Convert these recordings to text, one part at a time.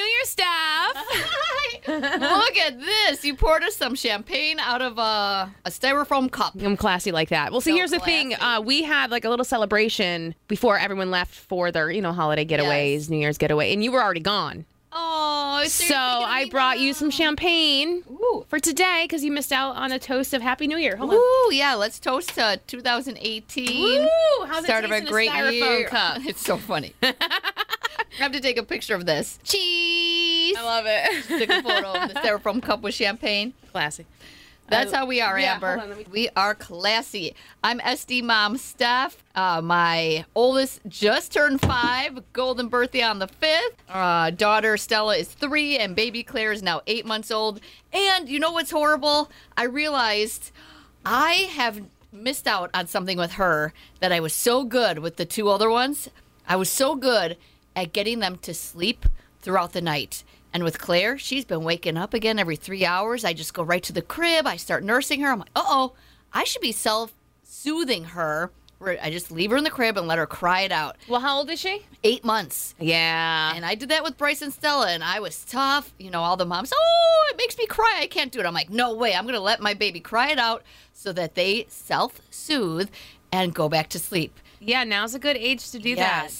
Year, staff! Look at this. You poured us some champagne out of a, a styrofoam cup. I'm classy like that. Well, see, So here's the thing. Uh, we had like a little celebration before everyone left for their, you know, holiday getaways, Yes. New Year's getaway, and you were already gone. Oh, So I brought you some champagne Ooh. for today because you missed out on a toast of Happy New Year. Hold on. Yeah. Let's toast to 2018. Woo! How's it Start of a in a great year. cup? It's so funny. I have to take a picture of this. Cheese. I love it. Take a photo of the styrofoam cup with champagne. Classy. That's how we are, yeah, Amber. on, me- we are classy. I'm SD mom Steph. Uh, my oldest just turned five, golden birthday on the fifth. Uh, daughter Stella is three, and baby Claire is now eight months old. And you know what's horrible? I realized I have missed out on something with her that I was so good with the two other ones. I was so good at getting them to sleep throughout the night. And with Claire, she's been waking up again every three hours. I just go right to the crib. I start nursing her. I'm like, uh oh, I should be self soothing her. I just leave her in the crib and let her cry it out. Well, how old is she? Eight months. Yeah. And I did that with Bryce and Stella, and I was tough. You know, all the moms, oh, it makes me cry. I can't do it. I'm like, no way. I'm going to let my baby cry it out so that they self soothe and go back to sleep. Yeah, now's a good age to do that.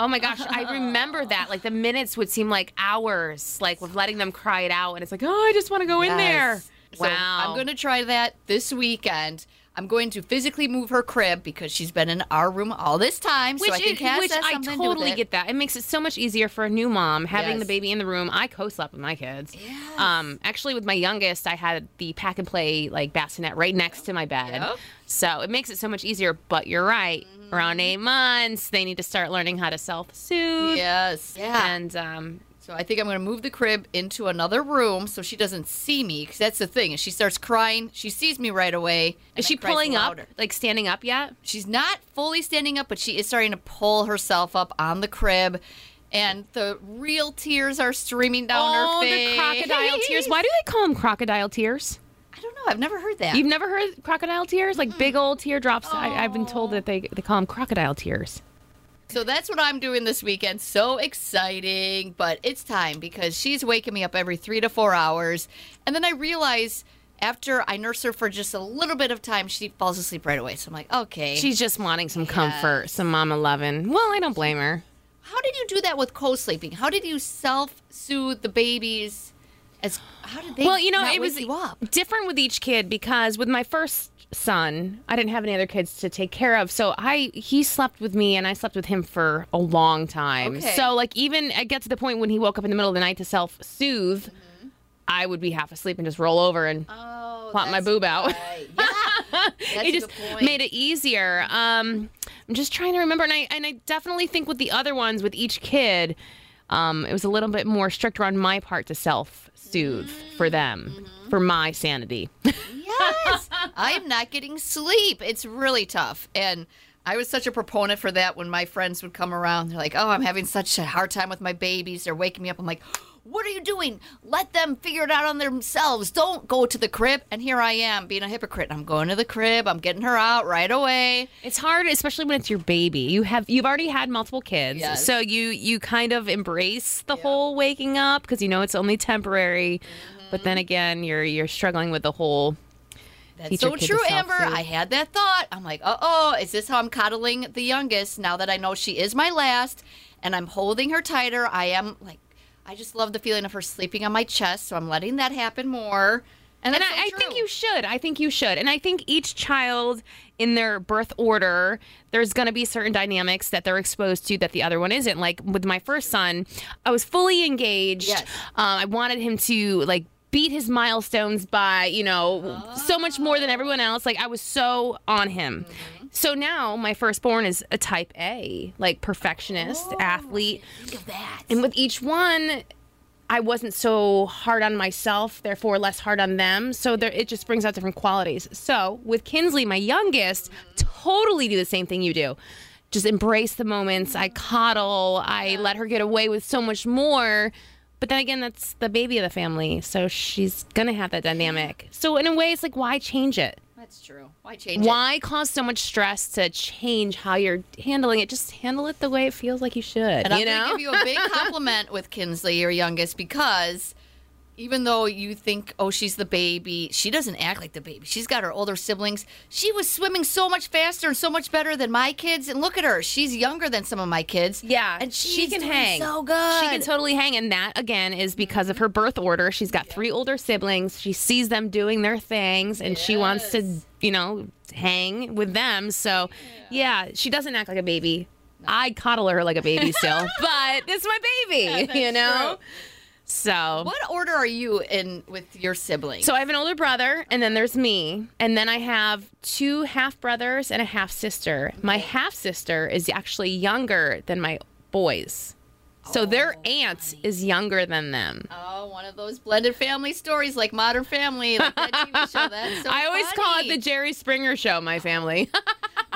Oh my gosh, I remember that. Like the minutes would seem like hours, like with letting them cry it out, and it's like, oh, I just want to go in there. Yes. So wow. I'm going to try that this weekend. I'm going to physically move her crib because she's been in our room all this time. Which, so I think it- Cass which I something to do with totally it. get that. It makes it so much easier for a new mom having the baby in the room. I co-slept with my kids. Yes. Um, actually, with my youngest, I had the pack and play like bassinet right next to my bed, Yep. so it makes it so much easier. But you're right. Mm-hmm. Around eight months, they need to start learning how to self-soothe. Yes. Yeah. And um, So I think I'm going to move the crib into another room so she doesn't see me. Because that's the thing. If she starts crying, she sees me right away. and is she pulling up, like standing up yet? She's not fully standing up, but she is starting to pull herself up on the crib. And the real tears are streaming down her oh, face. the crocodile tears. Why do they call them crocodile tears? I don't know. I've never heard that. You've never heard crocodile tears? Like big old teardrops. I, I've been told that oh. they, they call them crocodile tears. So that's what I'm doing this weekend. So exciting, but it's time because she's waking me up every three to four hours. And then I realize after I nurse her for just a little bit of time, she falls asleep right away. So I'm like, okay. She's just wanting some comfort, some mama loving. Well, I don't blame her. How did you do that with co sleeping? How did you self soothe the babies? As how did they? well, you know, it was different with each kid because with my first son, I didn't have any other kids to take care of. So I he slept with me and I slept with him for a long time. Okay. So like even I get to the point when he woke up in the middle of the night to self soothe, I would be half asleep and just roll over and Oh, plop my boob out. right. Yeah, it just made it easier. Um, I'm just trying to remember, and I and I definitely think with the other ones, with each kid, um, it was a little bit more stricter on my part to self soothe for them, Mm-hmm. for my sanity. Yes. I am not getting sleep. It's really tough. And I was such a proponent for that when my friends would come around. They're like, oh, I'm having such a hard time with my babies. They're waking me up. I'm like, what are you doing? Let them figure it out on themselves. Don't go to the crib. And here I am being a hypocrite. I'm going to the crib. I'm getting her out right away. It's hard, especially when it's your baby. You have you've already had multiple kids, Yes. so you you kind of embrace the whole waking up because you know it's only temporary. But Mm-hmm. then again, you're you're struggling with the whole. That's so your kid to true, Amber. I had that thought. I'm like, uh oh, is this how I'm coddling the youngest now that I know she is my last and I'm holding her tighter? I am like, I just love the feeling of her sleeping on my chest, so I'm letting that happen more. And, And I, so I think you should. I think you should. And I think each child in their birth order, there's going to be certain dynamics that they're exposed to that the other one isn't. Like with my first son, I was fully engaged. Yes. Um, I wanted him to like beat his milestones by, you know, so much more than everyone else. Like I was so on him. So now my firstborn is a type A, like perfectionist, oh, athlete. Think of that. And with each one, I wasn't so hard on myself, therefore less hard on them. So there, it just brings out different qualities. So with Kinsley, my youngest, totally do the same thing you do. Just embrace the moments. I coddle. I let her get away with so much more. But then again, that's the baby of the family, so she's gonna have that dynamic. So in a way, it's like, why change it? That's true. Why change it? Why cause so much stress to change how you're handling it? Just handle it the way it feels like you should. And I'm you going know? to give you a big compliment with Kinsley, your youngest, because even though you think, oh, she's the baby, she doesn't act like the baby. She's got her older siblings. She was swimming so much faster and so much better than my kids. And look at her. She's younger than some of my kids. Yeah, And she can hang. so good. She can totally hang, and that again is because of her birth order. She's got three older siblings. She sees them doing their things, and she wants to, you know, hang with them. So, yeah, she doesn't act like a baby. I coddle her like a baby still, but it's my baby, you know. true. So, What order are you in with your siblings? so I have an older brother, and then there's me, and then I have two half brothers and a half sister. My half sister is actually younger than my boys, so their aunt is younger than them. Oh, one of those blended family stories like Modern Family, like that TV show. That's so I always call it the Jerry Springer Show. My family.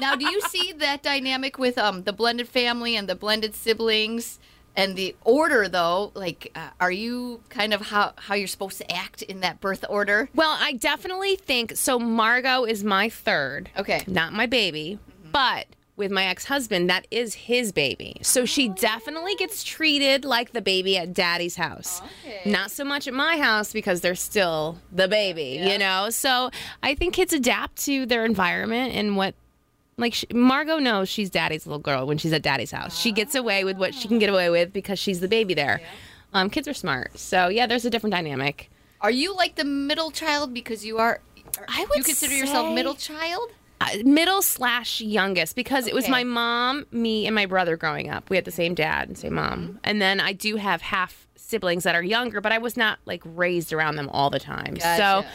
Now, do you see that dynamic with um the blended family and the blended siblings and the order though? Like, uh, are you kind of how how you're supposed to act in that birth order? well, I definitely think so. Margot is my third. Okay. not my baby, but with my ex-husband that is his baby so she definitely gets treated like the baby at daddy's house Okay. not so much at my house because they're still the baby you know so i think kids adapt to their environment and what like she, margot knows she's daddy's little girl when she's at daddy's house she gets away with what she can get away with because she's the baby there um, kids are smart so yeah there's a different dynamic Are you like the middle child because you are? I would you consider yourself middle child? uh, middle slash youngest because it was my mom, me, and my brother growing up. We had the same dad and same mom, and then I do have half siblings that are younger, but I was not like raised around them all the time. So Gotcha.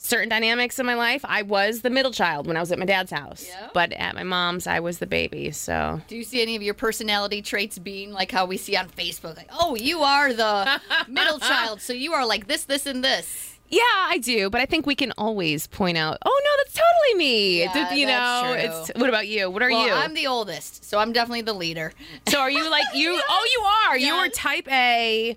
Certain dynamics in my life, I was the middle child when I was at my dad's house, but at my mom's, I was the baby. So Do you see any of your personality traits being like how we see on Facebook? Like, oh, you are the middle child, so you are like this, this, and this. yeah, I do, but I think we can always point out, oh no, that's totally me. Yeah, you know, it's what about you? What are Well, you? I'm the oldest, so I'm definitely the leader. So are you like you? Oh, you are. You are type A.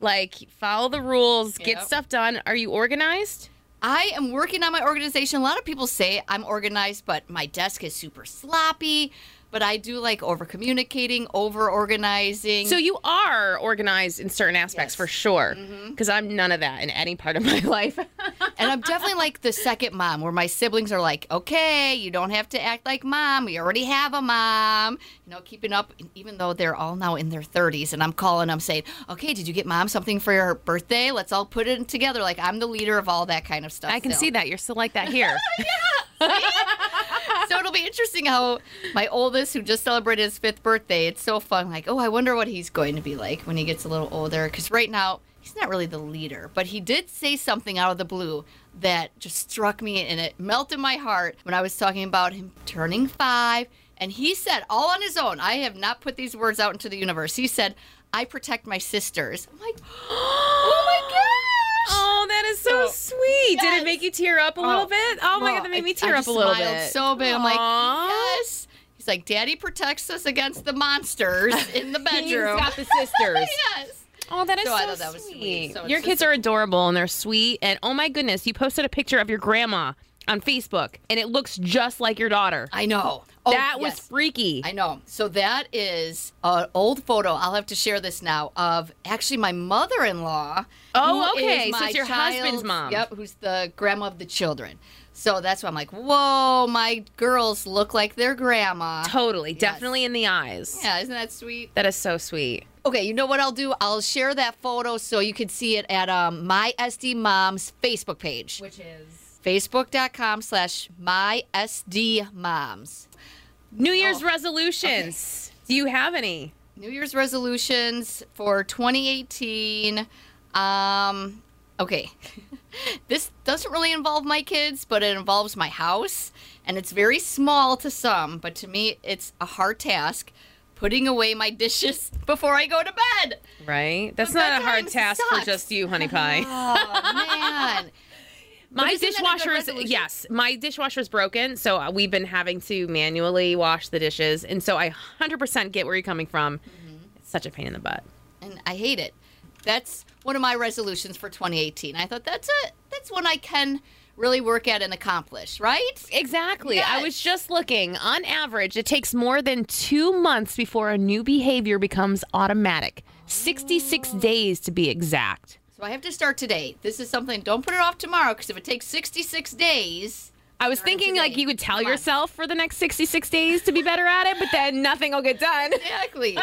Like follow the rules, get stuff done. Are you organized? I am working on my organization. A lot of people say I'm organized, but my desk is super sloppy. But I do like over communicating, over organizing. So you are organized in certain aspects Yes. for sure. Mm-hmm. Because I'm none of that in any part of my life. and I'm definitely like the second mom, where my siblings are like, "Okay, you don't have to act like mom. We already have a mom." You know, keeping up, even though they're all now in their 30s, and I'm calling them saying, "Okay, did you get mom something for your birthday? Let's all put it together." Like I'm the leader of all that kind of stuff. I can still. see that you're still like that here. so it'll be interesting how my oldest, who just celebrated his fifth birthday, it's so fun. Like, oh, I wonder what he's going to be like when he gets a little older. Because right now, he's not really the leader, but he did say something out of the blue that just struck me and it melted my heart when I was talking about him turning five. And he said, all on his own, I have not put these words out into the universe. He said, I protect my sisters. I'm like, oh my gosh. oh, that is so So, sweet. Did it make you tear up a oh. little bit? Oh my god, that made me tear I up a little smiled bit. So big. I'm like, yes. He's like, Daddy protects us against the monsters in the He's bedroom. got the sisters. yes. Oh, that is So so, that sweet. sweet. So your kids a- are adorable and they're sweet. And oh my goodness, you posted a picture of your grandma on Facebook, and it looks just like your daughter. I know. Oh, that was yes. freaky. I know. So that is an old photo. I'll have to share this now of actually my mother-in-law. Oh, who is okay. So my it's your husband's mom. Yep, who's the grandma of the children. So that's why I'm like, whoa, my girls look like their grandma. totally, Yes. definitely in the eyes. Yeah, isn't that sweet? That is so sweet. Okay, you know what I'll do? I'll share that photo so you can see it at um, my SD Mom's Facebook page. Which is Facebook.com slash my SD Moms. New Year's Oh, resolutions. Do you have any? New Year's resolutions for 2018. Um, okay. this doesn't really involve my kids, but it involves my house. And it's very small to some, but to me, it's a hard task. putting away my dishes before I go to bed. Right? That's But not a hard task for just you, honey pie. Oh man. My isn't that a good dishwasher is yes, my dishwasher is broken, so uh, we've been having to manually wash the dishes, and so I 100% get where you're coming from. Mm-hmm. It's such a pain in the butt. and I hate it. That's one of my resolutions for 2018. I thought that's a that's one I can really work at and accomplish, right? Exactly. I was just looking. On average, it takes more than two months before a new behavior becomes automatic. 66 days to be exact. So I have to start today. This is something. Don't put it off tomorrow because if it takes 66 days, I was thinking today. like you could tell Come on. yourself for the next 66 days to be better at it, but then nothing will get done. exactly,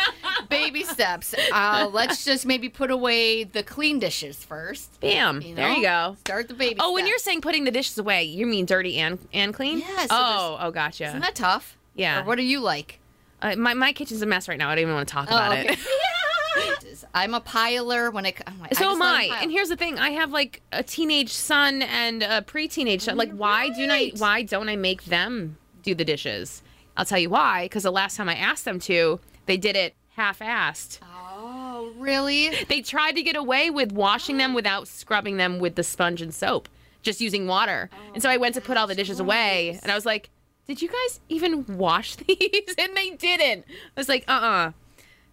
baby steps. Uh, let's just maybe put away the clean dishes first. Bam. You There you go. Start the baby. Oh, when you're saying putting the dishes away, you mean dirty and and clean? Yeah, so oh, oh, gotcha. Isn't that tough? Yeah. Or what do you like? Uh, my my kitchen's a mess right now. I don't even want to talk about oh, okay. it. I'm a piler when it. I'm like, So just am I. And here's the thing: I have like a teenage son and a pre-teenage son. Like, why do I? Why don't I make them do the dishes? I'll tell you why. Because the last time I asked them to, they did it half-assed. Oh, really? They tried to get away with washing them oh. without scrubbing them with the sponge and soap, just using water. Oh and so I went to put all the dishes away, and I was like, "Did you guys even wash these?" and they didn't. I was like, "Uh-uh."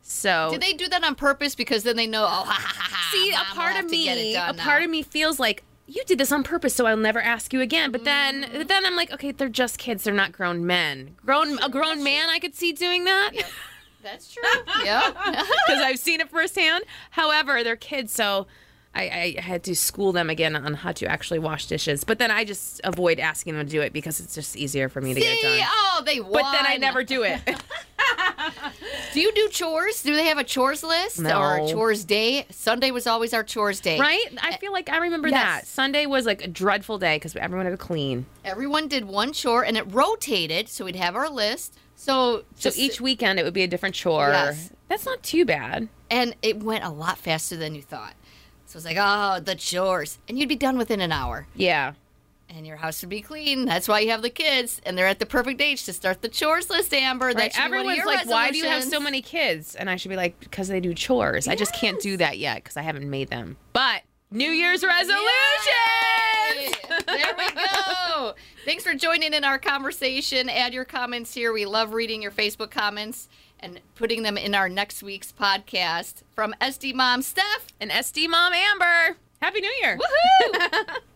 So Did they do that on purpose because then they know? Oh, ha ha ha! See, a Mom will part have of to get it me, a done part of me feels like you did this on purpose, so I'll never ask you again. But then, Mm. then I'm like, okay, they're just kids; they're not grown men. Grown, a grown man, I could see doing that That's true. yeah. because I've seen it firsthand. However, they're kids, so I, I had to school them again on how to actually wash dishes. But then I just avoid asking them to do it because it's just easier for me to get it done. oh, they won. But then I never do it. Do you do chores? Do they have a chores list No. or a chores day? Sunday was always our chores day. right? I feel like I remember Yes. that. Sunday was like a dreadful day because everyone had to clean. Everyone did one chore and it rotated, so we'd have our list. So So each weekend it would be a different chore. Yes. That's not too bad. and it went a lot faster than you thought. So it's like, oh, the chores, and you'd be done within an hour, Yeah. And your house should be clean. That's why you have the kids, and they're at the perfect age to start the chores list. Amber, that Right. should be one of Everyone's like, why do you have so many kids? And I should be like, because they do chores. I just can't do that yet because I haven't made them. But New Year's resolutions! Yay! there we go. Thanks for joining in our conversation. Add your comments here. We love reading your Facebook comments and putting them in our next week's podcast. From SD Mom Steph. And SD Mom Amber. Happy New Year. Woohoo!